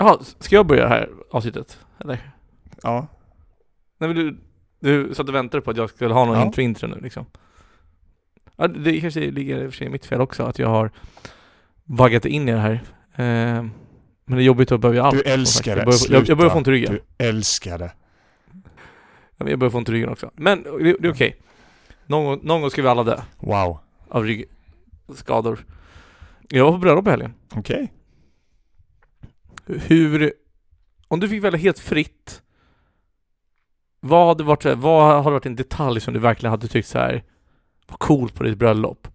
Jaha, ska jag börja här avsnittet? Eller? Ja. Nej men du, du satt och väntade på att jag skulle ha någon Ja. intro intro nu liksom. Ja, det kanske ligger i och för sig i mitt fel också att jag har vaggat in i det här. Eh, men det är jobbigt att börja allt. Du älskar Jag det. börjar, jag, jag börjar få Sluta. ont i ryggen. Du älskar det. Ja, men Jag börjar få ont i ryggen också. Men det, det är okej. Någon, gång- någon gång ska vi alla dö Wow. av ryggskador. Jag var på bröllop i helgen. Okej. Hur, om du fick välja helt fritt, vad hade varit, vad hade varit en detalj som du verkligen hade tyckt så här var coolt på ditt bröllop?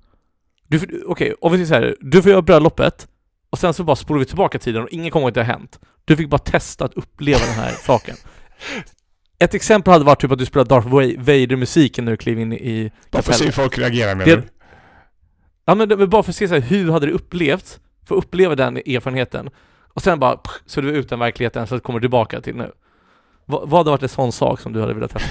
Du, Okej, om vi säger så här, du får göra bröllopet och sen så bara spolar vi tillbaka tiden och ingen kommer ihåg att det har hänt. Du fick bara testa att uppleva den här saken. Ett exempel hade varit typ att du spelade Darth Vader-musiken när du klev in i Bara för att se hur kapellet. folk reagerar med Det- det. Ja men det var bara för att se så här, hur hade det upplevts? För att uppleva den erfarenheten. Och sen bara, pff, så du ut den verkligheten så att du kommer tillbaka till nu. Vad, vad hade varit en sån sak som du hade velat testa?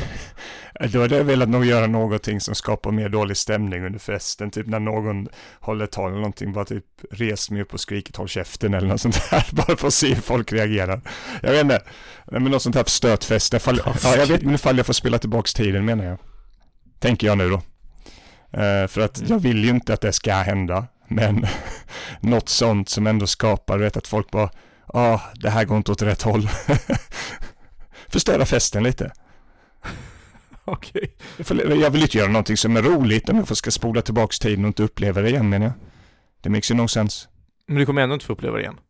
Då hade jag velat nog göra någonting som skapar mer dålig stämning under festen. Typ när någon håller tal eller någonting. Bara typ res mig upp och skrikit håll käften eller något sånt där. Bara för att se hur folk reagerar. Jag vet inte. Nej, Men något sånt här stötfest. Ifall, ja, jag vet men ifall jag får spela tillbaks tiden menar jag. Tänker jag nu då. Eh, för att jag vill ju inte att det ska hända. Men något sånt som ändå skapar, vet att folk bara, ah, det här går inte åt rätt håll. Förstöra festen lite. Okej. Jag får- Jag vill inte göra någonting som är roligt om jag ska spola tillbaks tiden och inte uppleva det igen menar jag. Det makes ju no sense. Men du kommer ändå inte få uppleva det igen. Om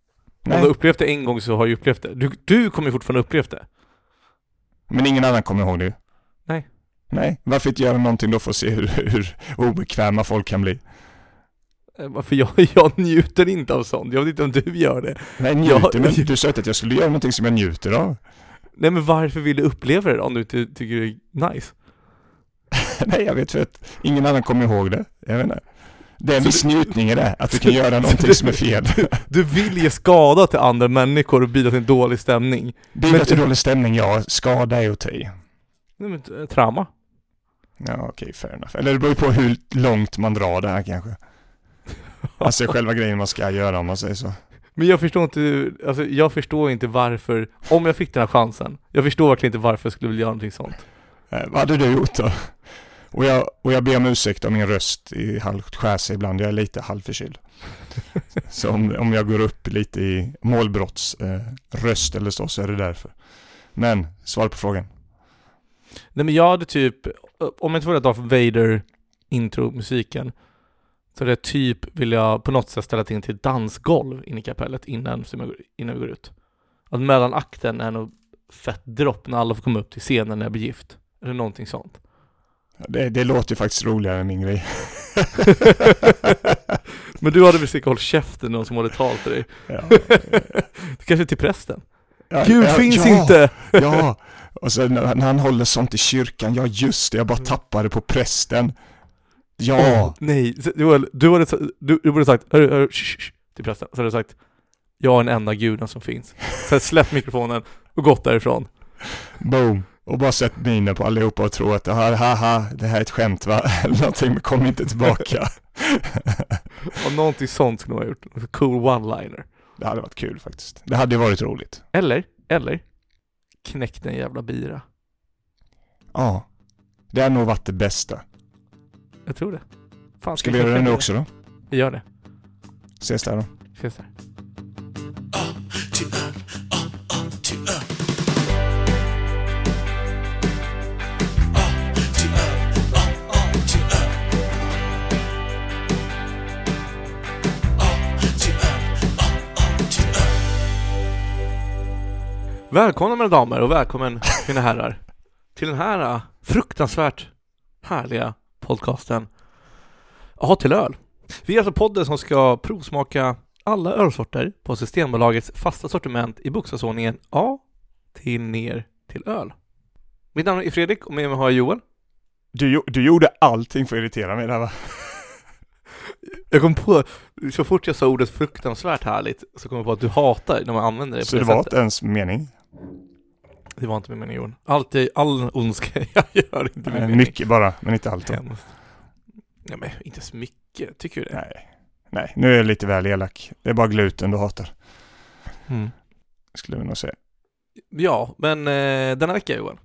du Nej, har upplevt det en gång så har du upplevt det. Du, du kommer ju fortfarande upplevt det. men ingen annan kommer ihåg det. Nej. Nej, varför inte göra någonting då för att se hur, hur obekväma folk kan bli? Eh, Varför jag, jag njuter inte av sånt. Jag vet inte om du gör det. Nej, njuter, Ja. men du sa att jag skulle göra någonting som jag njuter av. Nej men varför vill du uppleva det då, om du inte tycker det är nice? Nej, jag vet för att ingen annan kommer ihåg det. Jag vet inte. Det är en Så viss du- njutning i det, att du kan göra någonting som är fel. Du vill ge skada till andra människor och bidra till en dålig stämning. Bidra till dålig stämning, ja. Skada är att i. Nej men eh, trauma. Ja, okej, fair enough. Eller det beror på hur långt man drar det här kanske. Alltså själva grejen man ska göra om man säger så. Men jag förstår inte, alltså jag förstår inte varför, om jag fick den här chansen, jag förstår verkligen inte varför jag skulle vilja göra någonting sånt. Eh, vad hade du gjort då? Och jag, och jag ber om ursäkt om min röst i halvt skär sig ibland. Jag är lite halvförkyld. så om, om jag går upp lite i målbrotts eh, eller så, så är det därför. Men, svar på frågan. Nej men jag hade typ, om jag inte får Darth Vader intro-musiken, så hade jag typ vilja på något sätt ställa till till dansgolv in i kapellet innan, jag, innan vi går ut. Att mellanakten är nog fett dropp när alla får komma upp till scenen när jag blir gift. Eller någonting sånt. Det, det låter ju faktiskt roligare än min grej. Men du hade väl säkert hållit käften någon som håller tal till dig? Ja. Kanske till prästen? Ja, Gud ja, finns ja, inte! Ja, och sen när, när han håller sånt i kyrkan, ja just det, jag bara tappade på prästen. Ja, nej, Så du, hade- du, hade, du, borde sagt hörru, hörru, shh, shh, till prästen. Så hade du sagt Jag är den enda guden som finns. Sen släpp mikrofonen och gått därifrån. boom. Och bara sett miner på allihopa och tro att ha, haha, det här är ett skämt va? Eller någonting, men kom inte tillbaka. Och någonting sånt skulle man ha gjort. Cool one-liner. det hade varit kul faktiskt. Det hade varit roligt. Eller, eller Knäck en jävla bira. Ja. Det har nog varit det bästa. Jag tror det. Fan, Ska vi göra det nu också då? Vi gör det. Ses där då. Ses där. Välkomna mina damer och välkommen mina herrar till den här äh, fruktansvärt härliga podcasten Ja till öl. Vi är alltså podden som ska provsmaka alla ölsorter på Systembolagets fasta sortiment i bokstavsordningen A till ner till öl. Mitt namn är Fredrik och med mig har jag Joel. Du, du gjorde allting för att irritera mig där va? Jag kom på, så fort jag sa ordet fruktansvärt härligt så kom jag på att du hatar när man använder det Så på det det var inte ens mening? Det var inte min mening Joel. Alltid, all ondska jag gör inte min mening. Mycket bara, men inte allt. Nej men inte så mycket, tycker du det? Nej. Nej, nu är jag lite väl elak. Det är bara gluten du hatar. Mm. skulle vi nog säga. Ja, men eh, denna vecka Johan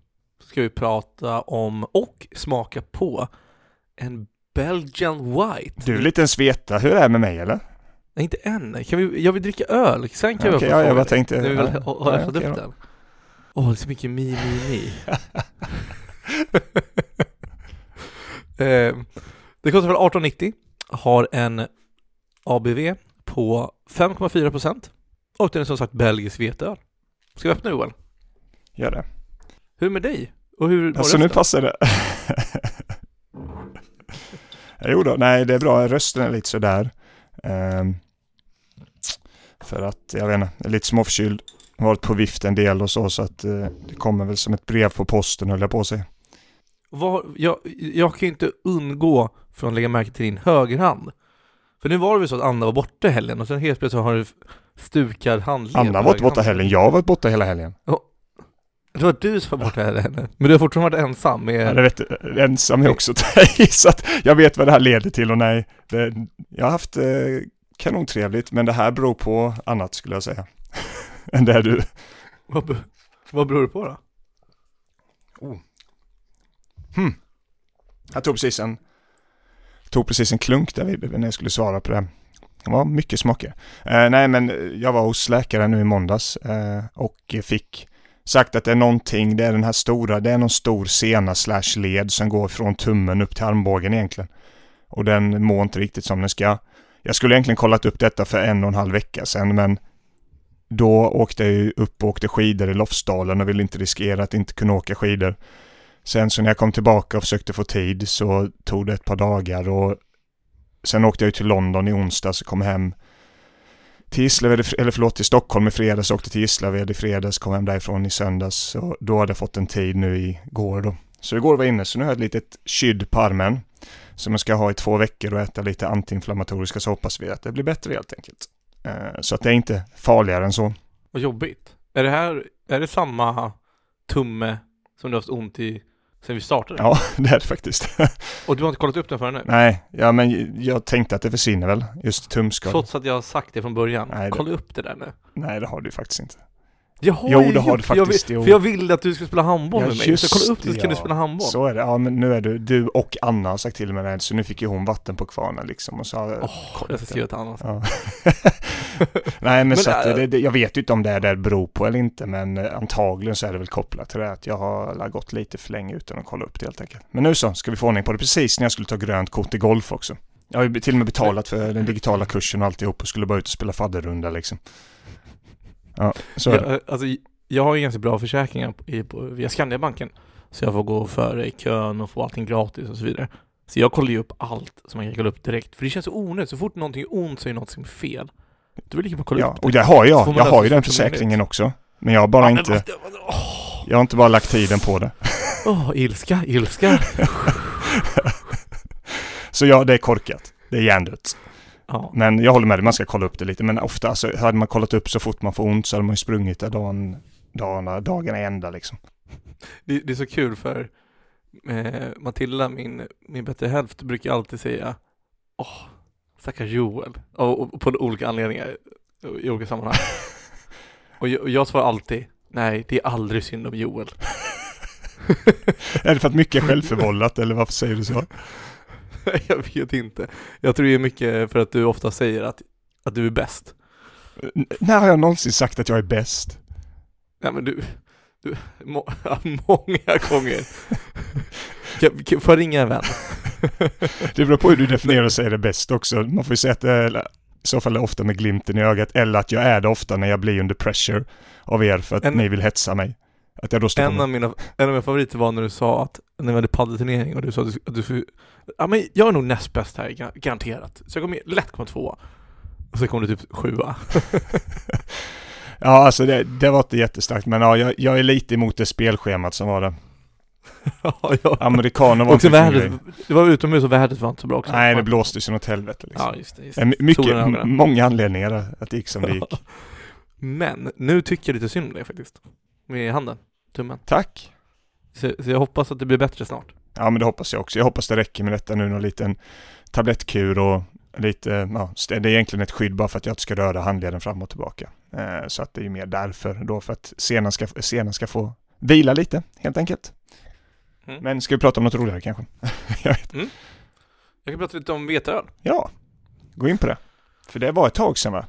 ska vi prata om och smaka på en Belgian White. Du vill inte ens veta hur det är med mig eller? Nej, inte än. Kan vi, jag vill dricka öl, sen kan Ja, vi okej, få ja, jag bara tänkte- Nu vill ja, ha, ja, okej upp den. Åh, det är så mycket mi, mi, mi. eh, det kostar väl 18,90. Har en ABV på 5,4% och den är som sagt belgisk veteöl. Ska vi öppna Johan? Gör det. Hur med dig? Och hur Alltså nu passar det. jo då, nej det är bra. Rösten är lite sådär. Ehm, för att, jag vet inte, jag är lite småförkyld. Varit på vift en del och så, så att eh, det kommer väl som ett brev på posten höll jag på säga. Var, jag, jag kan ju inte undgå från att lägga märke till din högerhand. För nu var det väl så att Anna var borta i helgen och sen helt plötsligt har du stukad handled. Anna har varit borta helgen, jag har varit borta hela helgen. Det var du som var borta hela helgen. Men du har fortfarande varit ensam med... Ja, det vet du, ensam är också så att jag vet vad det här leder till och nej, det, jag har haft eh, kanontrevligt men det här beror på annat skulle jag säga. Än det du. Vad, vad beror det på då? Hmm. Jag tog precis en tog precis en klunk där vi, när jag skulle svara på det. Det var mycket smaker. Eh, nej, men jag var hos läkaren nu i måndags eh, och fick sagt att det är någonting, det är den här stora, det är någon stor sena slash led som går från tummen upp till armbågen egentligen. Och den mår inte riktigt som den ska. Jag skulle egentligen kollat upp detta för en och en halv vecka sedan, men då åkte jag ju upp och åkte skidor i Lofsdalen och ville inte riskera att inte kunna åka skidor. Sen så när jag kom tillbaka och försökte få tid så tog det ett par dagar och sen åkte jag ju till London i onsdags och kom hem till Gislaved, eller förlåt till Stockholm i fredags, åkte till Gislaved i fredags, kom hem därifrån i söndags. och då hade jag fått en tid nu i går då. Så igår var jag inne, så nu har jag ett litet skydd på armen som jag ska ha i två veckor och äta lite antiinflammatoriska så hoppas vi att det blir bättre helt enkelt. Eh, Så att det är inte farligare än så. Vad jobbigt. Är det här, är det samma tumme som du har haft ont i sen vi startade? Ja, det är det faktiskt. Och du har inte kollat upp den förrän nu? Nej, ja men jag tänkte att det försvinner väl, just tumskal. Trots att jag har sagt det från början. Nej, det- Kolla upp det där nu. Nej, det har du faktiskt inte. Jag har Jo, ju det har du för jag faktiskt, vill. För jag ville att du skulle spela handboll Ja, med mig. Så kolla upp det så det, kan du spela handboll. Så är det. Ja, men nu är du, du och Anna har sagt till mig det, så nu fick ju hon vatten på kvarnen liksom och så har Åh, jag ska skriva till Anna. Ja. Nej men, Men, så att äh, det, det, jag vet ju inte om det är det det beror på eller inte men eh, antagligen så är det väl kopplat till det att jag har gått lite för länge utan att kolla upp det helt enkelt. Men nu så ska vi få ordning på det precis när jag skulle ta grönt kort i golf också. Jag har ju till och med betalat för den digitala kursen och alltihop och skulle bara ut och spela fadderrunda liksom. Ja, så det. Jag, alltså, jag har ju ganska bra försäkringar på, i- på, via Skandiabanken. Så jag får gå före i kön och få allting gratis och så vidare. Så jag kollar ju upp allt som man kan kolla upp direkt. För det känns så onödigt. Så fort någonting är ont så är något som är fel. Du vill lika bra kolla Ja, upp och det har jag. Jag har ju den försäkringen också. Men jag har bara inte, vad- Åh, jag har inte bara lagt tiden på det. åh, ilska, ilska. Så ja, det är korkat. Det är hjärndött. Ja. Men jag håller med dig, man ska kolla upp det lite. Men ofta, alltså, hade man kollat upp så fort man får ont så hade man ju sprungit där dagen, dagarna, dagarna ända liksom. Det, det är så kul för eh, Matilda, min, min bättre hälft, brukar alltid säga Åh, stackars Joel. Och, och på olika anledningar, i olika sammanhang. och, jag, och jag svarar alltid Nej, det är aldrig synd om Joel. är det för att mycket är självförvållat eller varför säger du så? jag vet inte. Jag tror det är mycket för att du ofta säger att, att du är bäst. N- när har jag någonsin sagt att jag är bäst? Nej men du, du må, många gånger. Kan- kan- Får jag ringa en vän? Det beror på hur du definierar och säger det bäst också. Man får ju säga att det är, i så fall är ofta med glimten i ögat eller att jag är det ofta när jag blir under pressure av er för att En- ni vill hetsa mig. Att jag då står En av, mina, en av mina favoriter var när du sa att, när vi hade paddelturnering och du sa att du, att du skulle- ja men jag är nog näst bäst här, ga- garanterat. Så jag kommer lätt komma tvåa. Och så kom du typ sjua. Ja, alltså det, det var inte jättestarkt men ja, jag, jag är lite emot det spelschemat som var det. ja, ja. Amerikaner var Också vädret, det var utomhus och vädret var inte så bra också. Nej, det blåste ju åt helvete liksom. Ja, just det. Just Det mycket, många anledningar att det gick som det gick. Men nu tycker jag lite synd om dig faktiskt. Med handen, tummen. Tack! Så, så jag hoppas att det blir bättre snart. Ja, men det hoppas jag också. Jag hoppas det räcker med detta nu, någon liten tablettkur och lite, ja, det är egentligen ett skydd bara för att jag inte ska röra handleden fram och tillbaka. Eh, så att det är mer därför då för att scenen ska, scenen ska få vila lite helt enkelt. Mm. Men ska vi prata om något roligare kanske? jag vet. Jag kan prata lite om veteöl. Ja, gå in på det. För det var ett tag sedan va?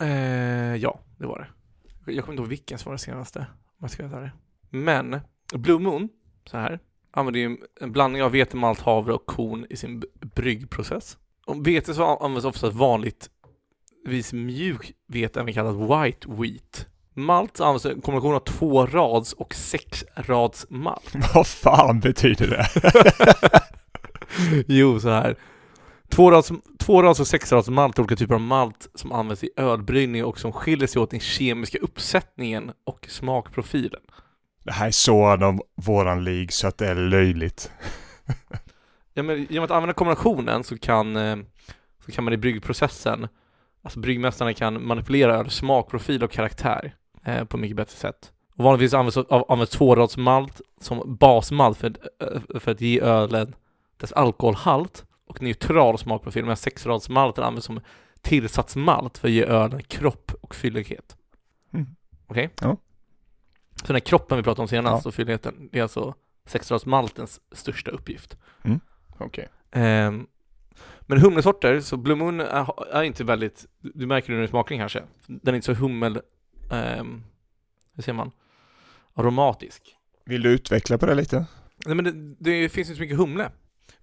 Eh, ja, det var det. Jag kommer inte ihåg vilken som var det senaste. Om jag ska vara. Men Blue Moon, så här, använder ju en blandning av vete, malt, havre och korn i sin bryggprocess. Och vete så används ofta vanligtvis mjuk vete, även kallat white wheat. Malt används en kombination av två rads och sex rads malt. Vad fan betyder det? jo, så här. Två rads, två rads och sex rads malt är olika typer av malt som används i ölbryggning och som skiljer sig åt i den kemiska uppsättningen och smakprofilen. Det här är så av våran lig så att det är löjligt. Ja, men genom att använda kombinationen så kan, eh, så kan man i bryggprocessen, alltså bryggmästarna kan manipulera öl, smakprofil och karaktär eh, på mycket bättre sätt. Och vanligtvis används, av- används tvåradsmalt som basmalt för, att- eh, för att ge ölen dess alkoholhalt och neutral smakprofil, medan sexradsmalten används som tillsatsmalt för att ge ölen kropp och fyllighet. Mm. Okej? Ja. Så den här kroppen vi pratade om senast Ja. och fylligheten, det är alltså sexradsmaltens största uppgift. Okej. Ehm, men humlesorter, så Blue Moon är, är inte väldigt, du märker det i smakning kanske, den är inte så hummel, um, hur säger man, aromatisk. Vill du utveckla på det lite? Nej men det, det finns inte så mycket humle.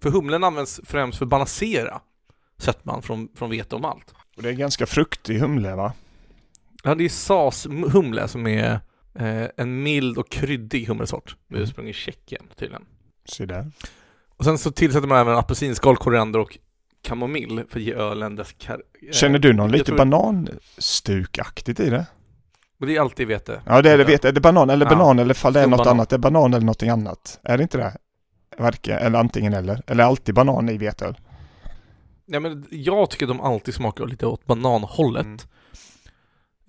För humlen används främst för att balansera sötman från, från vete och malt. Och det är ganska fruktig humle va? Ja, det är SAS-humle som är eh, en mild och kryddig humlesort med Mm. ursprung i Tjeckien tydligen. Se där. Och sen så tillsätter man även apelsinskal, koriander och kamomill för att ge ölen dess kar- eh, Känner du någon lite tror- bananstukaktigt i det? Men det är alltid vete. Ja det är det, vet jag. Är det banan eller Ja. banan eller fall det är något banan. annat? Det är banan eller någonting annat? Är det inte det? Varken, eller antingen eller? Eller alltid banan i veteöl? Ja, men jag tycker de alltid smakar lite åt bananhållet. Mm.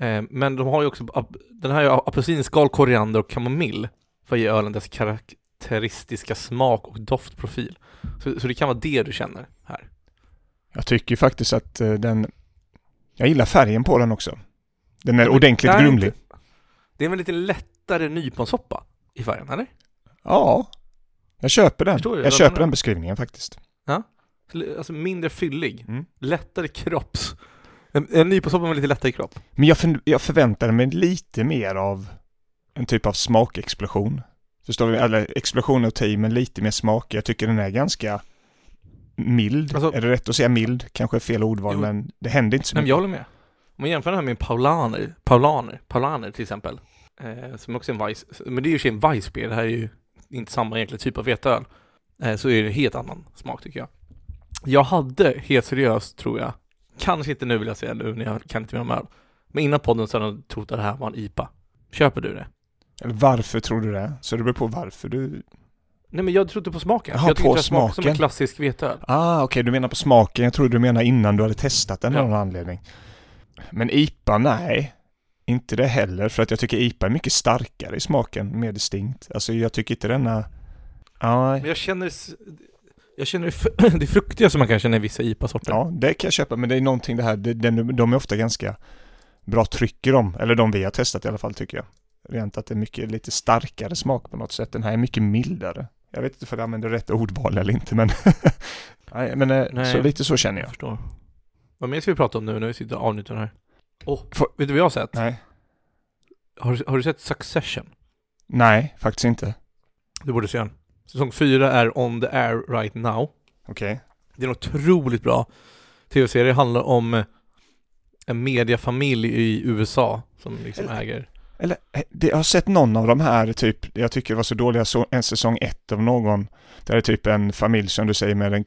Eh, men de har ju också, den här har apelsinskal, koriander och kamomill för att ge ölen dess karaktäristiska smak och doftprofil. Så, så det kan vara det du känner här. Jag tycker faktiskt att eh, den... Jag gillar färgen på den också. Den är Ja, ordentligt är grumlig. inte- Det är väl lite lättare nyponsoppa i färgen, eller? Ja. Jag köper den. Förstår Jag jag köper den beskrivningen faktiskt. Alltså mindre fyllig, Mm. lättare kropps. En, en nyponsoppa med lite lättare kropp. Men jag, för, jag förväntar mig lite mer av en typ av smakexplosion. Förstår vi? Eller explosion av tid, men lite mer smak. Jag tycker den är ganska mild. Alltså- är det rätt att säga mild? Kanske är fel ordval, Jo. men det händer inte så Nej, men mycket. jag håller med. Om man jämför den här med paulaner, paulaner, paulaner till exempel, eh, som också är en Weiss, men det är ju och en Weissbier, det här är ju inte samma egentligen typ av veteöl, eh, så är det en helt annan smak tycker jag. Jag hade, helt seriöst tror jag, kanske inte nu vill jag säga nu när jag kan inte mer om öl, men innan podden så hade jag trott att det här var en IPA. Köper du det? Eller varför tror du det? Så det beror på varför du... Nej men jag trodde på smaken. Jaha, jag tyckte på det smakade som en smaken. klassisk veteöl. Ah, okej, du menar på smaken. Jag trodde du menar innan du hade testat den av Ja. någon anledning. Men IPA, nej. Inte det heller, för att jag tycker IPA är mycket starkare i smaken, mer distinkt. Alltså jag tycker inte denna... Ja, Men jag känner, jag känner det det fruktiga som man kan känna i vissa IPA-sorter. ja, det kan jag köpa, men det är någonting det här, det, den, de är ofta ganska bra tryck i dem, eller de vi har testat i alla fall tycker jag. Rent att det är mycket, lite starkare smak på något sätt. Den här är mycket mildare. Jag vet inte för jag använder rätt ordval eller inte, men... nej, men eh, Nej. så lite så känner Jag jag. förstår. Vad mer ska vi prata om nu när vi sitter och avnjuter här? Åh, Får- vet du vad jag har sett? Nej. Har, du- har du sett Succession? Nej, faktiskt inte. Du borde se den. Säsong 4 är on the air right now. Okej. Det är en otroligt bra tv-serie. Det handlar om eh, en mediafamilj i USA som liksom Eller- äger... Eller, eh, det, jag har sett någon av de här, typ, jag tycker det var så dåliga, så, en säsong ett av någon, där det är typ en familj som du säger med en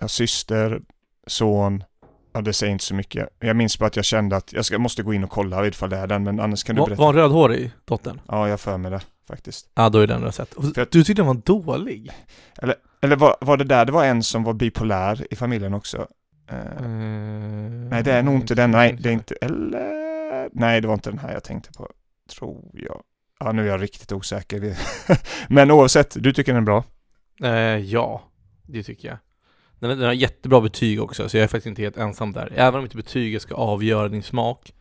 ja, syster, son, ja det säger inte så mycket. Jag minns bara att jag kände att jag ska, måste gå in och kolla ifall det är den, men annars kan du Var, berätta. var en rödhårig dottern? Ja, jag för mig det faktiskt. Ja, då är den du har sett. Du tyckte den var dålig? Eller var, var det där, det var en som var bipolär i familjen också? Mm. nej, det är nog inte den, nej, det är inte, eller, nej, det var inte den här jag tänkte på, tror jag. Ja, nu är jag riktigt osäker. men oavsett, du tycker den är bra? Eh, ja, det tycker jag. Den, den har jättebra betyg också, så jag är faktiskt inte helt ensam där. Även om inte betyget ska avgöra din smak,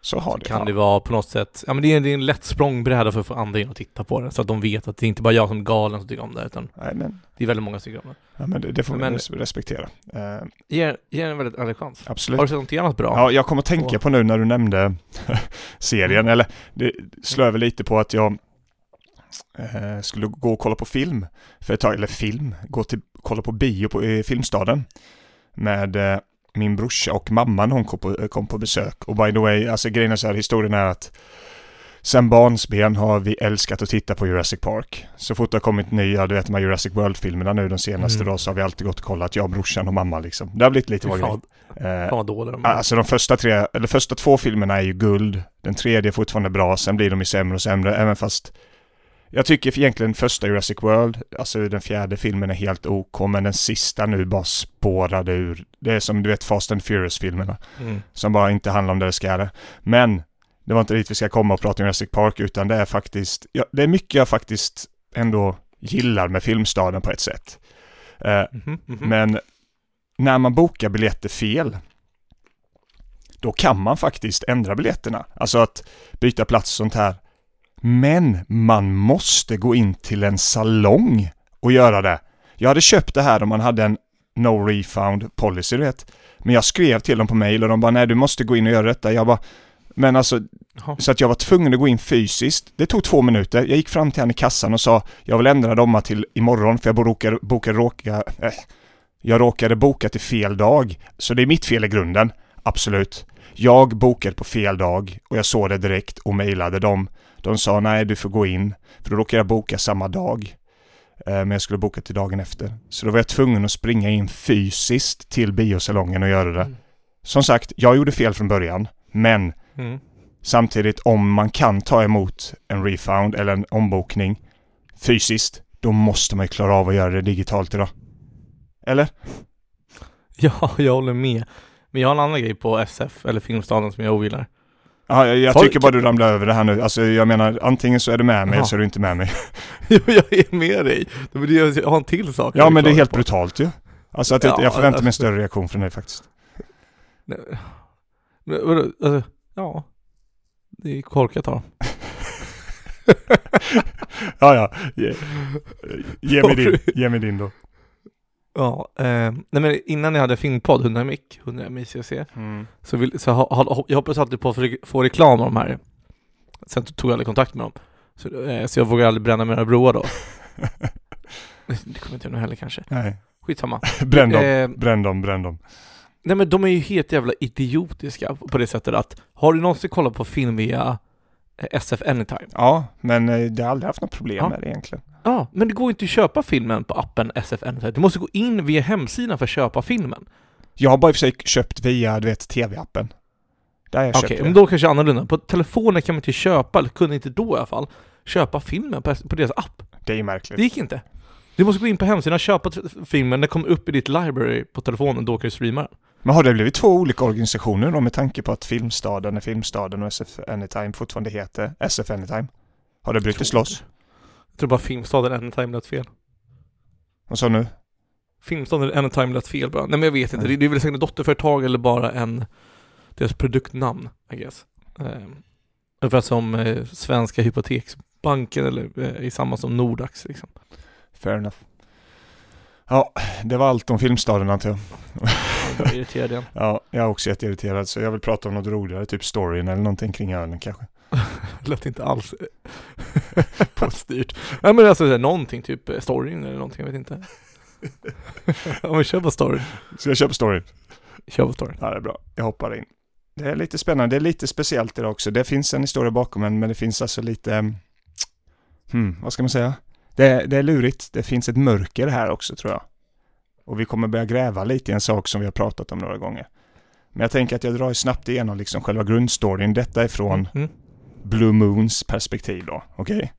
Så har det. kan ja. det vara på något sätt, ja men det är, det är en lätt språngbräda för att få andra in och titta på den så att de vet att det är inte bara jag som är galen som tycker om det utan Nej, men, det är väldigt många som tycker om det. ja, men det, det får man respektera. Eh, Ge, ge en väldigt ärlig chans. absolut. Har du sett något annat bra? Ja, jag kommer att tänka Och- på nu när du nämnde serien, eller det slår över lite på att jag eh, skulle gå och kolla på film för ett tag, eller film, gå till, kolla på bio på, i Filmstaden med eh, min brorsa och mamma när hon kom på, kom på besök. Och by the way, alltså grejen är så här, historien är att sen barnsben har vi älskat att titta på Jurassic Park. Så fort det har kommit nya, du vet de här Jurassic World-filmerna nu de senaste Mm. då, så har vi alltid gått och kollat, jag, brorsan och mamma liksom. Det har blivit lite vår grej. fan, Eh, fan vad dåliga de är. Alltså de första tre, eller första två filmerna är ju guld. Den tredje är fortfarande bra, sen blir de ju sämre och sämre, även fast jag tycker egentligen första Jurassic World, alltså den fjärde filmen är helt OK, men den sista nu bara spårade ur. Det är som du vet Fast and Furious-filmerna, Mm. som bara inte handlar om det det ska. Men det var inte dit vi ska komma och prata om Jurassic Park, utan det är faktiskt, ja, det är mycket jag faktiskt ändå gillar med Filmstaden på ett sätt. Eh, Mhm, mhm. men när man bokar biljetter fel, då kan man faktiskt ändra biljetterna. Alltså att byta plats och sånt här. Men man måste gå in till en salong och göra det. Jag hade köpt det här om man hade en no refund policy, du vet. Men jag skrev till dem på mail och de bara nej du måste gå in och göra detta. Jag bara men alltså Jaha. så att jag var tvungen att gå in fysiskt. Det tog två minuter. Jag gick fram till henne i kassan och sa jag vill ändra dem till imorgon för jag råkade, bokade, råka, äh, jag råkade boka till fel dag. Så det är mitt fel i grunden. Absolut. Jag bokade på fel dag och jag såg det direkt och mejlade dem. De sa nej du får gå in. För då råkade jag boka samma dag. Eh, Men jag skulle boka till dagen efter. Så då var jag tvungen att springa in fysiskt till biosalongen och göra det. Mm. Som sagt, jag gjorde fel från början. Men Mm. Samtidigt om man kan ta emot en refund eller en ombokning fysiskt, då måste man ju klara av att göra det digitalt idag. Eller? Ja, jag håller med. Men jag har en annan grej på SF, eller Filmstaden, som jag ogillar. Ja, jag, jag tycker bara du ramlar över det här nu. Alltså jag menar, antingen så är du med mig eller så är du inte med mig. Jo, jag är med dig. Jag har en till sak. Ja men det är helt på. brutalt ju. Alltså att Ja, jag förväntar mig en alltså- större reaktion från dig faktiskt. Nej, Men vadå, alltså, ja. Det är korkat av dem. Ja, ja. Ge, ge mig din. Ge mig din då. Ja, eh, nej men innan jag hade filmpodd, 100 mic, 100 MICC, så, vill, så ha, ha, jag hoppas alltid på att få- reklam av de här. Sen tog jag aldrig kontakt med dem. Så, eh, så jag vågar aldrig bränna mina broar då. Det kommer inte jag heller kanske. Nej. Skitsamma. Bränn dem. Eh, Bränn dem, bränn dem. nej men de är ju helt jävla idiotiska på det sättet att har du någonsin kollat på film via SF Anytime? Ja, men eh, det har aldrig haft något problem Ja. med det egentligen. Ja, men det går inte att köpa filmen på appen SF Anytime. Du måste gå in via hemsidan för att köpa filmen. Jag har bara i och för sig köpt via, du vet, tv-appen. Där har jag Okej, köpt men då kanske annorlunda. På telefonen kan man inte köpa, eller kunde inte då i alla fall, köpa filmen på, på deras app. Det är ju märkligt. Det gick inte. Du måste gå in på hemsidan, köpa t- filmen, den kommer upp i ditt library på telefonen, då kan du streama den. Men har det blivit två olika organisationer då med tanke på att Filmstaden är Filmstaden och SF Anytime fortfarande heter SF Anytime? Har det brutit loss? Jag tror bara Filmstaden Anytime lät fel. Vad sa du nu? Filmstaden Anytime lät fel bara. Nej men jag vet inte, Nej. det, är väl säkert ett dotterföretag eller bara en, deras produktnamn, I guess. Eh, ungefär som eh, Svenska Hypoteksbanken eller eh, i samma som Nordax liksom. Fair enough. Ja, det var allt om Filmstaden antar jag. Jag irriterad igen. Ja, jag är också jätteirriterad så jag vill prata om något roligare, typ storyn eller någonting kring ölen kanske. Lät inte alls påstyrt. Nej men alltså någonting, typ eh, storyn eller någonting, jag vet inte. ja men kör på storyn. Så jag köper storyn. Kör på storyn. Ja, det är bra. Jag hoppar in. Det är lite spännande. Det är lite speciellt idag också. Det finns en historia bakom en, men det finns alltså lite... mm, Hmm, vad ska man säga? Det är, det är lurigt. Det finns ett mörker här också tror jag. Och vi kommer börja gräva lite i en sak som vi har pratat om några gånger. Men jag tänker att jag drar snabbt igenom liksom själva grundstoryn. Detta är från Mm. Blue Moons perspektiv då, okej?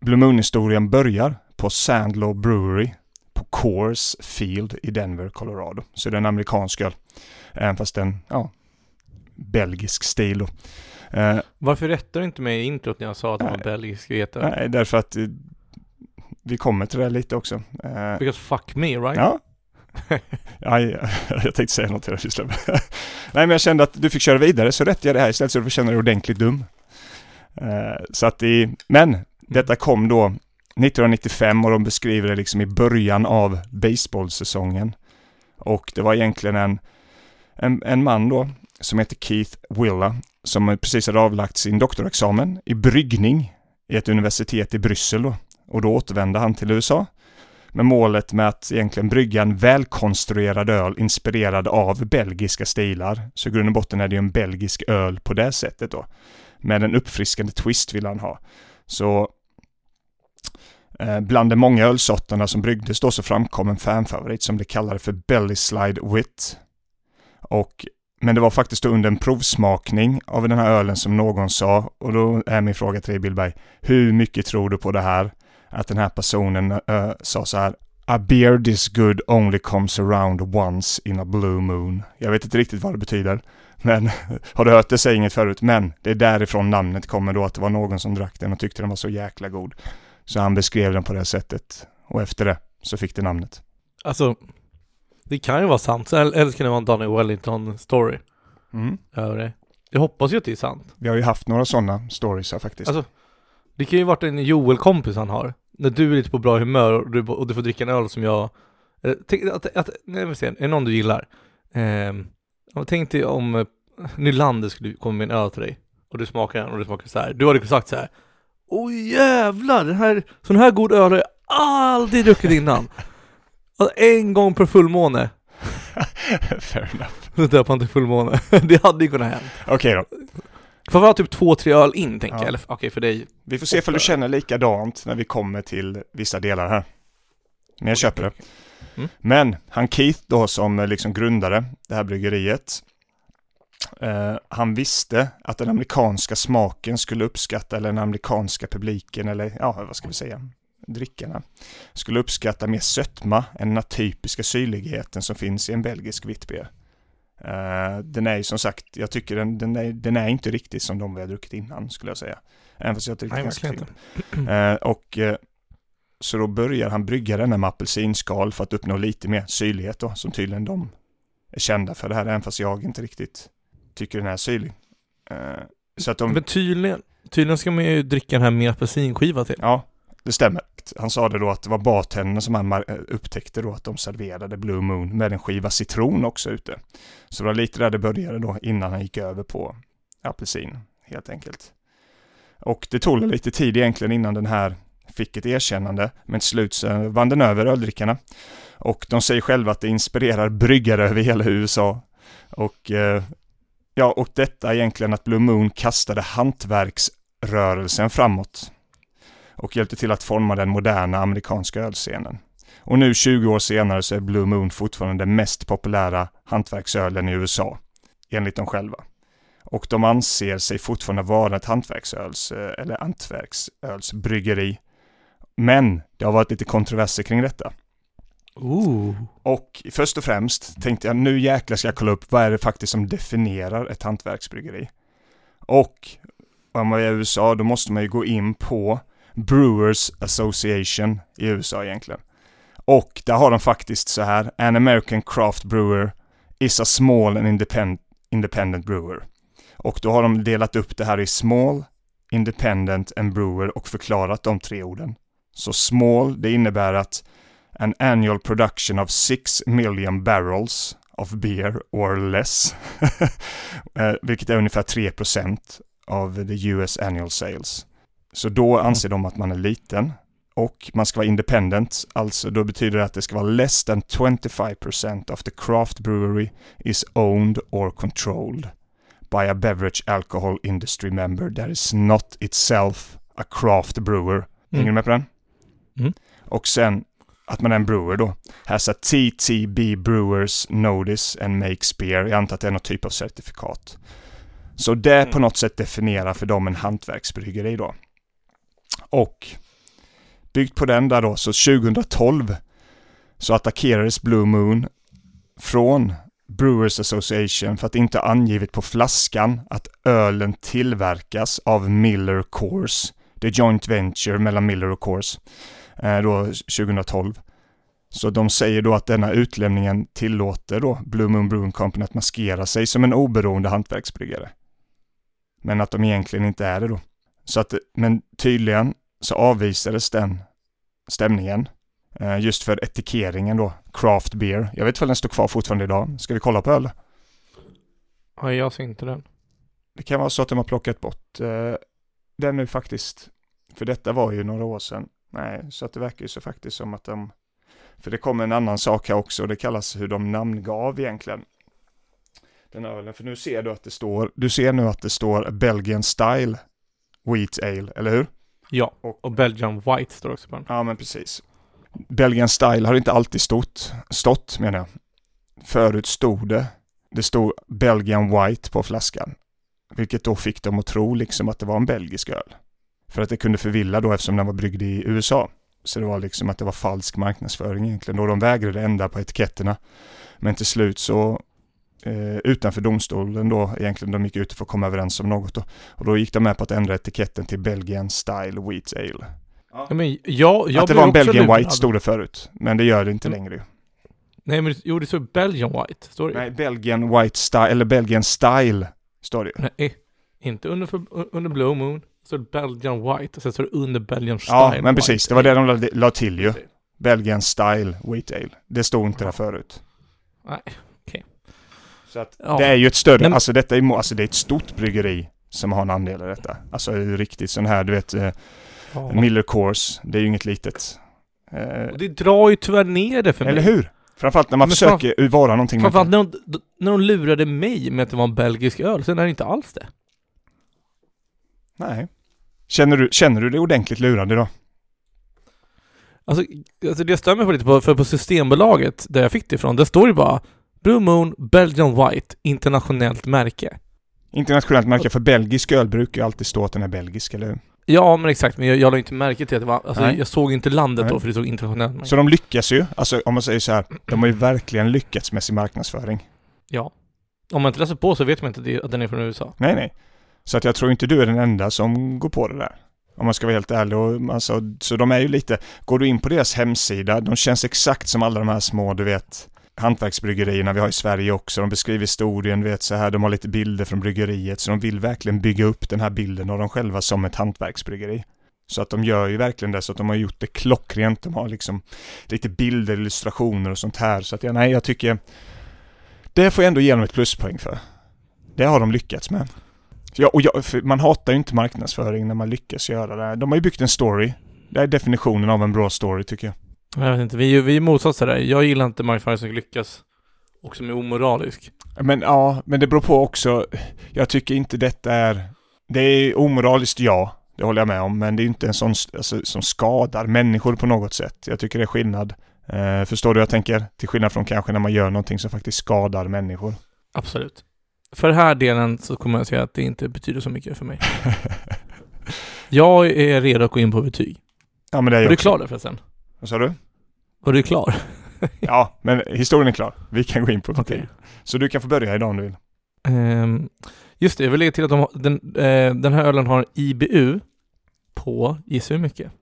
Blue Moon-historien börjar på Sandlaw Brewery på Coors Field i Denver, Colorado. Så det är en amerikansk öl. Även fast en, ja, belgisk stil då. Eh, Varför rättade du inte mig i introt när jag sa att han var Nej. belgisk vetare? nej, därför att eh, vi kommer till det lite också. Eh, Because fuck me right? ja, Aj, jag tänkte säga något till dig, släpp. Nej, men jag kände att du fick köra vidare, så rätt jag det här istället så du får känna dig ordentligt dum. Eh, så att i, men detta kom då 1995 och de beskriver det liksom i början av baseballsäsongen. Och det var egentligen en, en, en man då som heter Keith Willa som precis hade avlagt sin doktorexamen i bryggning i ett universitet i Bryssel då. Och då återvände han till USA med målet med att egentligen brygga en välkonstruerad öl inspirerad av belgiska stilar. Så i grund och botten är det ju en belgisk öl på det sättet då. Med en uppfriskande twist vill han ha. Så eh, bland de många ölsorterna som bryggdes då så framkom en fanfavorit som de kallade för Belly Slide Wit. Och men det var faktiskt under en provsmakning av den här ölen som någon sa, och då är min fråga till dig Billberg, hur mycket tror du på det här? Att den här personen äh, sa så här, A beer this good only comes around once in a blue moon. Jag vet inte riktigt vad det betyder. Men har du hört det? Säg inget förut. Men det är därifrån namnet kommer då att det var någon som drack den och tyckte den var så jäkla god. Så han beskrev den på det sättet. Och efter det så fick det namnet. Alltså, det kan ju vara sant, eller så kan det vara en Donny Wellington-story. Mm. Ja, det. Jag hoppas ju att det är sant. Vi har ju haft några sådana stories här faktiskt. Alltså, det kan ju varit en Joel-kompis han har. När du är lite på bra humör och du, och du får dricka en öl som jag... Eh, tänk, att, att, nej, vi se, är det någon du gillar? Eh, tänk dig om eh, Nylander skulle komma med en öl till dig och du smakar den och du smakar så här. Du hade sagt så här. Åh jävlar, den här, sån här god öl har jag aldrig druckit innan. Alltså, en gång per fullmåne. Fair enough. Så döper han till fullmåne. det hade ju kunnat hända. Okej då. Får vara typ två, tre öl in tänker Ja. jag. Eller okej för dig. Vi får se ifall du känner likadant när vi kommer till vissa delar här. Men jag köper det. Mm. Men han Keith då som liksom grundade det här bryggeriet. Eh, han visste att den amerikanska smaken skulle uppskatta, eller den amerikanska publiken, eller ja, vad ska vi säga, drickarna, skulle uppskatta mer sötma än den typiska syrligheten som finns i en belgisk vittbier. Uh, den är ju som sagt, jag tycker den, den, är, den är inte riktigt som de vi har druckit innan skulle jag säga. Även fast jag tycker Nej, ganska verkligen fin. inte. Eh, och eh, så då börjar han brygga denna med apelsinskal för att uppnå lite mer syrlighet då, som tydligen de är kända för det här, även fast jag inte riktigt tycker den är syrlig. Så att de, Men tydligen, tydligen ska man ju dricka den här med apelsinskiva till. ja, det stämmer. Han sa det då att det var bartendern som han eh, upptäckte då att de serverade Blue Moon med en skiva citron också ute. Så det var lite där det började då innan han gick över på apelsin, helt enkelt. Och det tog lite tid egentligen innan den här fick ett erkännande, men till slut så vann den över öldrickarna. Och de säger själva att det inspirerar bryggare över hela USA. Och eh, ja, och detta egentligen att Blue Moon kastade hantverksrörelsen framåt och hjälpte till att forma den moderna amerikanska ölscenen. Och nu 20 år senare så är Blue Moon fortfarande den mest populära hantverksölen i USA, enligt dem själva. Och de anser sig fortfarande vara ett hantverksöls, eh, eller hantverksölsbryggeri. Men det har varit lite kontroverser kring detta. Ooh. Och först och främst tänkte jag nu jäklar ska jag kolla upp vad är det faktiskt som definierar ett hantverksbryggeri. Och om man är i USA då måste man ju gå in på Brewers Association i USA egentligen. Och där har de faktiskt så här, An American Craft Brewer is a small and independent, independent brewer. Och då har de delat upp det här i small, independent and brewer och förklarat de tre orden. Så small, det innebär att an annual production of 6 million barrels of beer or less. Eh, vilket är ungefär 3% av the US annual sales. Så då anser de att man är liten och man ska vara independent, alltså då betyder det att det ska vara less than 25% of the craft brewery is owned or controlled by a beverage alcohol industry member that is not itself a craft brewer. Hänger du med på den? Mm. Och sen att man är en brewer då. Has a TTB Brewers Notice and Makes Beer. Jag antar att det är någon typ av certifikat. Så det Mm. på något sätt definierar för dem en hantverksbryggeri då. Och byggt på den där då, så 2012 så attackerades Blue Moon från Brewers Association för att inte angivit på flaskan att ölen tillverkas av Miller Coors. Det är joint venture mellan Miller och Coors. Eh, då 2012. Så de säger då att denna utlämningen tillåter då Blue Moon Brewing Company att maskera sig som en oberoende hantverksbryggare. Men att de egentligen inte är det då. Så att, men tydligen så avvisades den stämningen eh, just för etikeringen då, craft beer. Jag vet inte om den står kvar fortfarande idag. Ska vi kolla på öl? Ja, jag ser inte den. Det kan vara så att de har plockat bort eh, den nu faktiskt. För detta var ju några år sedan. Nej, så att det verkar ju så faktiskt som att de... För det kommer en annan sak här också och det kallas hur de namngav egentligen. Den ölen, för nu ser du att det står, du ser nu att det står Belgian Style Wheat Ale, eller hur? Ja, och Belgian White står också på den. Ja, men precis. Belgian Style har inte alltid stått, stått menar jag. Förut stod det, det stod Belgian White på flaskan. Vilket då fick dem att tro liksom att det var en belgisk öl. För att det kunde förvilla då eftersom den var bryggd i USA. Så det var liksom att det var falsk marknadsföring egentligen. Och de vägrade ändra på etiketterna. Men till slut så eh, utanför domstolen då egentligen de gick ut för att komma överens om något då. Och då gick de med på att ändra etiketten till Belgian Style Wheat Ale. Ja, men jag, jag att det var en Belgian lurad. White stod det förut. Men det gör det inte Mm. längre ju. Nej men jo det står Belgian White, står det Nej, Belgian White Style, eller Belgian Style står det ju. Nej, inte under, för, under Blue Moon. Så Belgian White och sen står det under Belgian Style Ja, men White. precis. Det var det de la, la till ju. Belgian Style Wheat Ale. Det stod inte där förut. Nej. Så att Ja. det är ju ett större, Men- alltså detta är, alltså det är ett stort bryggeri som har en andel i detta. Alltså riktigt sån här, du vet, eh, Ja. Miller Course, det är ju inget litet. Eh, Och det drar ju tyvärr ner det för eller mig. hur? Framförallt när man Men försöker vara någonting Framförallt när de, när de lurade mig med att det var en belgisk öl, sen är det inte alls det. Nej. Känner du, känner du dig ordentligt lurad idag? Alltså, alltså det jag stämmer på lite på, för på Systembolaget, där jag fick det ifrån, där står det bara Blue Moon, Belgian White, internationellt märke. Internationellt märke för belgisk öl brukar ju alltid stå att den är belgisk, eller hur? Ja men exakt, men jag, jag la inte märke till att det var, alltså Nej. jag såg inte landet Nej. då för det stod internationellt märke. Så de lyckas ju, alltså om man säger så här, de har ju verkligen lyckats med sin marknadsföring. Ja. Om man inte läser på så vet man inte det, att den är från USA. Nej, nej. Så att jag tror inte du är den enda som går på det där. Om man ska vara helt ärlig. Och, alltså, så de är ju lite, går du in på deras hemsida, de känns exakt som alla de här små, du vet, hantverksbryggerierna vi har i Sverige också. De beskriver historien, vet så här, de har lite bilder från bryggeriet. Så de vill verkligen bygga upp den här bilden av dem själva som ett hantverksbryggeri. Så att de gör ju verkligen det, så att de har gjort det klockrent. De har liksom lite bilder, illustrationer och sånt här. Så att jag, nej, jag tycker det får jag ändå ge dem ett pluspoäng för. Det har de lyckats med. Ja, och jag, man hatar ju inte marknadsföring när man lyckas göra det. De har ju byggt en story. Det är definitionen av en bra story tycker jag. Jag vet inte, vi, är vi är motsatser där. Jag gillar inte marknadsföring som lyckas och som är omoralisk. Men ja, men det beror på också. Jag tycker inte detta är... Det är omoraliskt, ja. Det håller jag med om. Men det är inte en sån alltså, som skadar människor på något sätt. Jag tycker det är skillnad. Eh, förstår du jag tänker? Till skillnad från kanske när man gör någonting som faktiskt skadar människor. Absolut. För den här delen så kommer jag säga att det inte betyder så mycket för mig. Jag är redo att gå in på betyg. ja, men det är Är jag du också. klar där förresten? Vad sa du? Var du klar? Ja, men historien är klar. Vi kan gå in på. Okej. Så du kan få börja idag om du vill. Ehm, just det, jag vill lägga till att de den, eh, den här ölen har en IBU på, gissa hur mycket?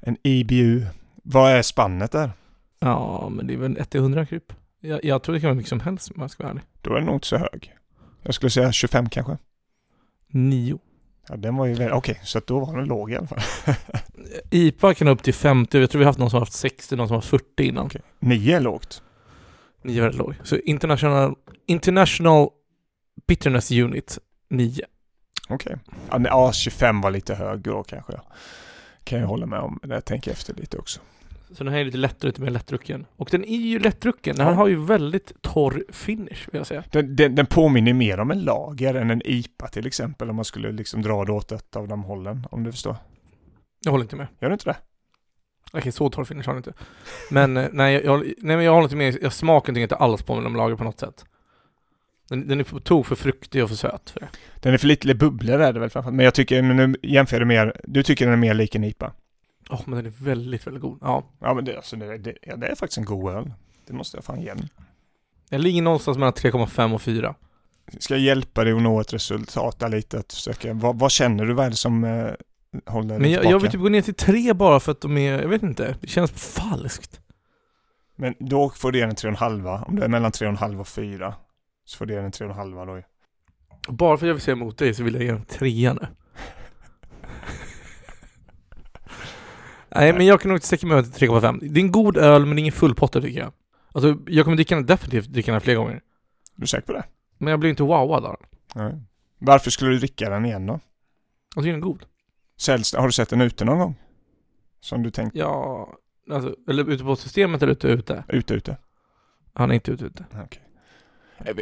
En IBU. Vad är spannet där? Ja, men det är väl 1 till 100 kryp. Jag, jag tror det kan vara mycket som helst om jag ska vara ärlig. Då är den nog inte så hög. Jag skulle säga 25 kanske. 9. Ja, den var ju väldigt... Okej, så att då var den låg i alla fall. IPA kan upp till 50, jag tror vi haft någon som har haft 60, någon som har haft 40 innan. Okej. 9 är lågt. 9 är väldigt låg. Så international, international bitterness unit 9. Okej. Men, ja, 25 var lite hög då kanske. Kan jag hålla med om. Men jag tänker efter lite också. Så den här är lite lättare, lite mer lättdrucken. Och den är ju lättdrucken. Den här Ja. har ju väldigt torr finish vill jag säga. Den, den, den påminner mer om en lager än en IPA till exempel. Om man skulle liksom dra det åt ett av de hållen. Om du förstår. Jag håller inte med. Gör du inte det? Okej, så torr finish har den inte. Men eh, nej, jag, nej, men jag håller inte med. Jag smakar tycker inte alls på om lager på något sätt. Den, den är på tok för fruktig och för söt för det. Den är för lite bubblor är det väl framförallt. Men jag tycker, men nu jämför det mer. Du tycker den är mer lik en IPA. Åh, men den är väldigt, väldigt god. Ja. Ja men det, alltså, det, det, ja, det är faktiskt en god öl. Det måste jag fan ge den. Den ligger någonstans mellan 3,5 och 4. Ska jag hjälpa dig att nå ett resultat där lite? Att försöka, vad, vad känner du? Vad är det som eh, håller Men dig jag, tillbaka? jag vill typ gå ner till 3 bara för att de är, jag vet inte, det känns falskt. Men då får du ge den 3,5. Om du är mellan 3,5 och 4 så får du ge den 3,5 då. Bara för att jag vill säga emot dig så vill jag ge en trea nu. Nej men jag kan nog inte sträcka mig över till 3,5. Det är en god öl men det är ingen fullpotter tycker jag. Alltså jag kommer dricka den, definitivt dricka den fler gånger. Du är säker på det? Men jag blir inte wowad av den. Nej. Varför skulle du dricka den igen då? Jag tycker den är god. Säljs, har du sett den ute någon gång? Som du tänkt? Ja, alltså, eller ute på systemet eller ute ute? Ute, ute? Han är inte ute ute. Okej.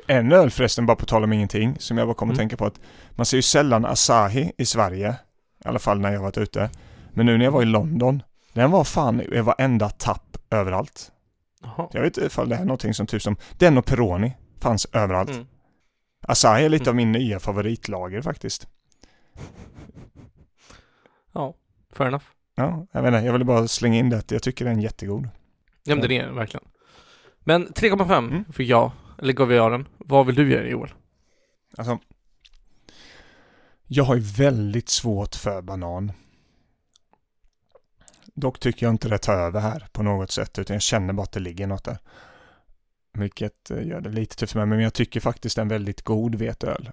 En öl förresten, bara på tal om ingenting, som jag bara kommer att Mm. tänka på att man ser ju sällan Asahi i Sverige. I alla fall när jag varit ute. Men nu när jag var i London, den var fan i varenda tapp överallt. Jaha. Jag vet inte ifall det är någonting som typ som, den och Peroni fanns överallt. Mm. Asahi är lite Mm. av min nya favoritlager faktiskt. Ja, fair enough. Ja, jag vet inte, jag ville bara slänga in det jag tycker den är jättegod. Ja men det är den verkligen. Men 3,5 Mm. fick jag, eller gav jag den. Vad vill du den Joel? Alltså, jag har ju väldigt svårt för banan. Dock tycker jag inte det tar över här på något sätt, utan jag känner bara att det ligger något där. Vilket eh, gör det lite tufft för mig, men jag tycker faktiskt det är en väldigt god veteöl.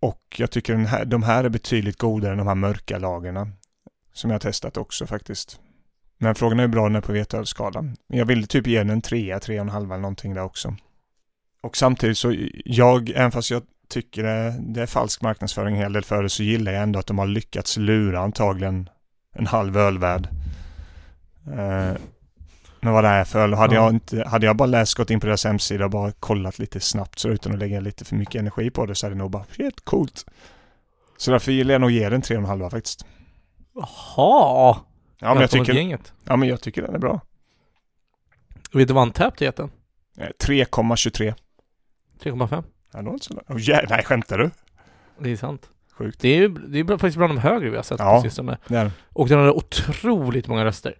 Och jag tycker den här, de här är betydligt godare än de här mörka lagerna. Som jag har testat också faktiskt. Men frågan är hur bra den är på veteölskalan. Jag ville typ ge den en trea, tre och en halva eller någonting där också. Och samtidigt så, jag, även fast jag tycker det, det är falsk marknadsföring en hel del för det, så gillar jag ändå att de har lyckats lura antagligen en halv ölvärd. Eh, men vad det är för öl. Hade, Ja. jag inte, hade jag bara läst, gått in på deras hemsida och bara kollat lite snabbt så utan att lägga lite för mycket energi på det så hade det nog bara, shit, coolt. Så därför gillar jag nog ge den tre och en halva faktiskt. Jaha! Ja men, jag tycker, gänget. ja, men jag tycker den är bra. Vet du vad Untapped gett den? Eh, 3,23. 3,5. Ja, det var inte så oh, yeah, Nej, skämtar du? Det är sant. Sjukt. Det är ju det är faktiskt bland de högre vi har sett Ja. på sistone. Det är. Och den hade otroligt många röster.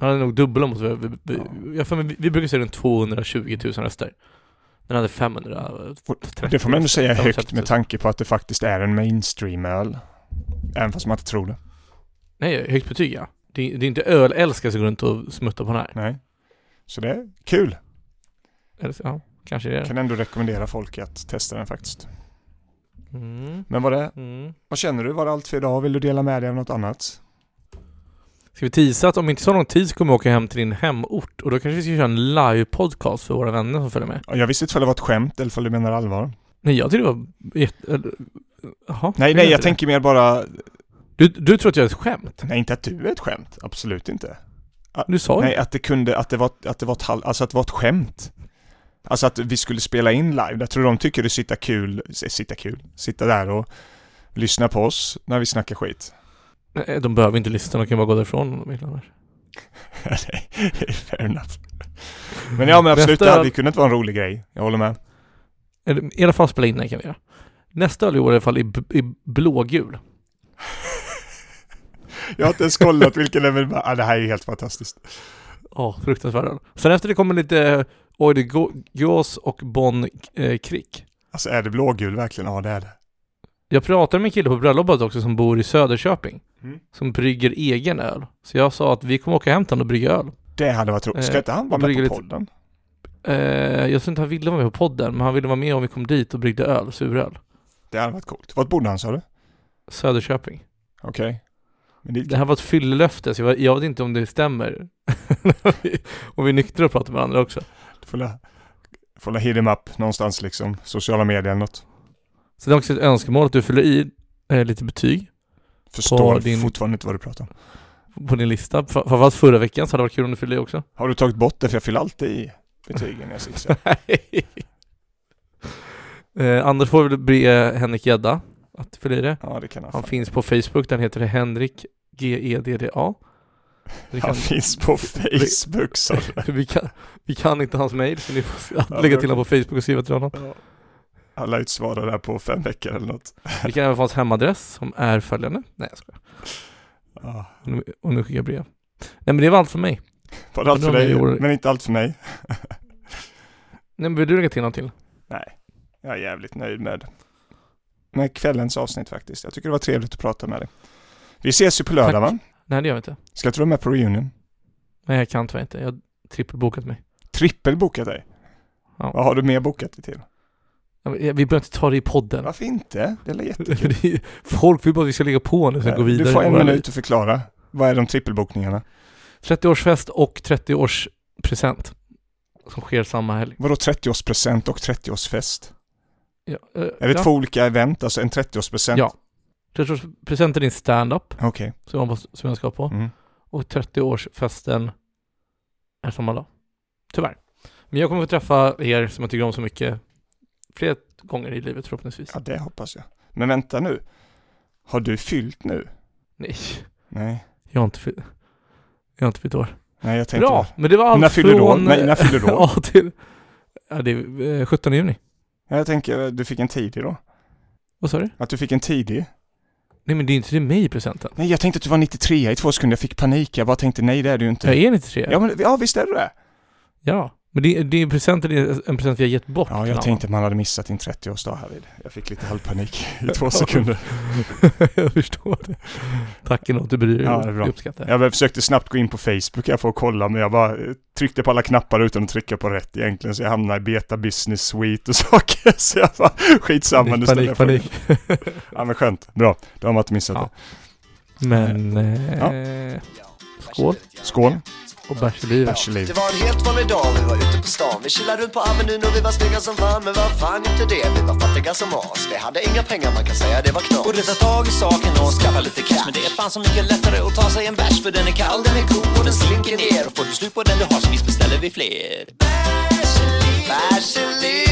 Den hade nog dubbla mot vi, vi, vi, jag mig- vi, brukar säga runt 220 000 röster. Den hade 530 Det får man ändå säga högt med tanke på att det faktiskt är en mainstream-öl. Även fast man inte tror det. Nej, högt betyg ja. Det, det är inte ölälskare som går runt och smuttar på den här. Nej. Så det är kul. Ja, kanske det är Jag kan ändå rekommendera folk att testa den faktiskt. Mm. Men vad det Mm. Vad känner du? Var det allt för idag? Vill du dela med dig av något annat? Ska vi tisa att om inte så lång tid så kommer vi åka hem till din hemort och då kanske vi ska köra en live-podcast för våra vänner som följer med. Ja, Jag visste inte om det var ett skämt eller om du menar allvar. Nej, jag tyckte det var jätte... Jaha. Nej, nej, jag det. tänker mer bara... Du, du tror att jag är ett skämt? Nej, inte att du är ett skämt. Absolut inte. Du sa Nej, att det kunde, att det var, att det var ett halv, alltså att det var ett skämt. Alltså att vi skulle spela in live. Jag tror de tycker det sitta kul, sitta kul, sitta där och lyssna på oss när vi snackar skit. Nej, De behöver inte lyssna, de kan bara gå därifrån om de vill annars. Fair enough. Men ja, men absolut, det hade kunnat vara en rolig grej. Jag håller med. I alla fall spela in den kan vi göra. Nästa öl i år är i alla fall i, i blågul. Jag har inte ens kollat vilken det är, men ah, det här är ju helt fantastiskt. Ja, fruktansvärd öl. Sen efter det kommer lite Oy de Go- Gås och Bon eh, Krick. Alltså är det blågul verkligen? Ja, det är det. Jag pratade med en kille på bröllopet också som bor i Söderköping. Mm. Som brygger egen öl. Så jag sa att vi kommer åka hem till honom och brygga öl. Det hade varit roligt. Ska Eh, inte han vara med på lite- podden? Eh, jag tror inte han ville vara med på podden, men han ville vara med om vi kom dit och bryggde öl, suröl. Det hade varit coolt. Vart bodde han sa du? Söderköping. Okej. Men det, Det här var ett fyllelöfte, så jag, jag vet inte om det stämmer. om vi är nyktra och pratar med varandra också. du får la, får la hit him up någonstans liksom. Sociala medier eller något. Så det är också ett önskemål att du fyller i eh, lite betyg Förstår din- fortfarande inte vad du pratar om. på din lista. Fr- Framförallt förra veckan så hade det varit kul om du fyllde i också. Har du tagit bort det? För jag fyller alltid i betygen när jag sitter så. eh, Anders får väl be Henrik Gedda att fylla i det. Ja, det kan han. Han finns på Facebook, den heter Henrik G-E-D-D-A. Vi Han kan, finns på Facebook så. vi, kan, vi kan inte hans mail, så ni får Ja, lägga till honom på Facebook och skriva till honom. Han lär inte svara där på fem veckor eller något. Vi kan även få hans hemadress som är följande. Nej jag skojar. Ja. Och nu, och nu skickar jag brev. Nej men det var allt för mig. Var det allt för dig? gjorde- Men inte allt för mig. Nej men vill du lägga till något till? Nej, jag är jävligt nöjd med, med kvällens avsnitt faktiskt. Jag tycker det var trevligt att prata med dig. Vi ses ju på lördag Tack. va? Nej det gör vi inte. Ska inte du vara med på reunion? Nej jag kan tyvärr inte. Jag har trippelbokat mig. Trippelbokat dig? Ja. Vad har du mer bokat dig till? Vi behöver inte ta det i podden. Varför inte? Det är jättekul. Folk vill bara att vi ska lägga på nu vi går vidare. Du får en minut att förklara. Vad är de trippelbokningarna? 30-årsfest och 30-årspresent. Som sker samma helg. Vadå 30-årspresent och 30-årsfest? Ja, eh, Är det ja. två olika event? Alltså en 30-årspresent? Ja. 30-årspresenten är din stand-up Okej. som jag, som jag ska på. Mm. Och 30-årsfesten är samma dag. Tyvärr. Men jag kommer få träffa er som jag tycker om så mycket fler gånger i livet förhoppningsvis. Ja, det hoppas jag. Men vänta nu. Har du fyllt nu? Nej, Nej. jag har inte fyllt, jag har inte fyllt år. Nej, jag tänkte... Bra, men det var allt När fyller från... Nej, när fyller du år? ja, till... Ja, det är eh, 17 juni. Ja, Jag tänker, du fick en tidig då? Vad sa du? Att du fick en tidig? Nej men det är inte till mig presenten. Nej, jag tänkte att du var 93 i två sekunder. Jag fick panik. Jag bara tänkte, nej det är du inte. Jag är 93. Ja, men, ja visst är du det? Ja. Men det, det är presenten är en present vi har gett bort. Ja, jag tänkte att man hade missat din 30-årsdag härvid. Jag fick lite halvpanik i två sekunder. jag förstår det. Tack ändå att du bryr dig. Ja, det är bra. Jag uppskattar. Jag försökte snabbt gå in på Facebook här för att kolla, men jag bara eh, tryckte på alla knappar utan att trycka på rätt egentligen, så jag hamnade i beta business suite och saker. Så jag bara, skitsamma nu panik, panik. Ja men skönt, bra. Då har man inte missat Ja. det. Men... Eh, Skål. Skål, Och bärs i livet. bärs i. Det var en helt vanlig dag, vi var ute på stan. Vi chillade runt på Avenyn och vi var snygga som fan. Men vad fan inte det, vi var fattiga som as. Vi hade inga pengar, man kan säga. Det var knas. Borde ta tag i saken och skaffa lite cash. Men det är fan så mycket lättare att ta sig en bärs För den är kall, den är god och den slinker ner. Och får du slut på den du har så visst beställer vi fler. Bärs i liv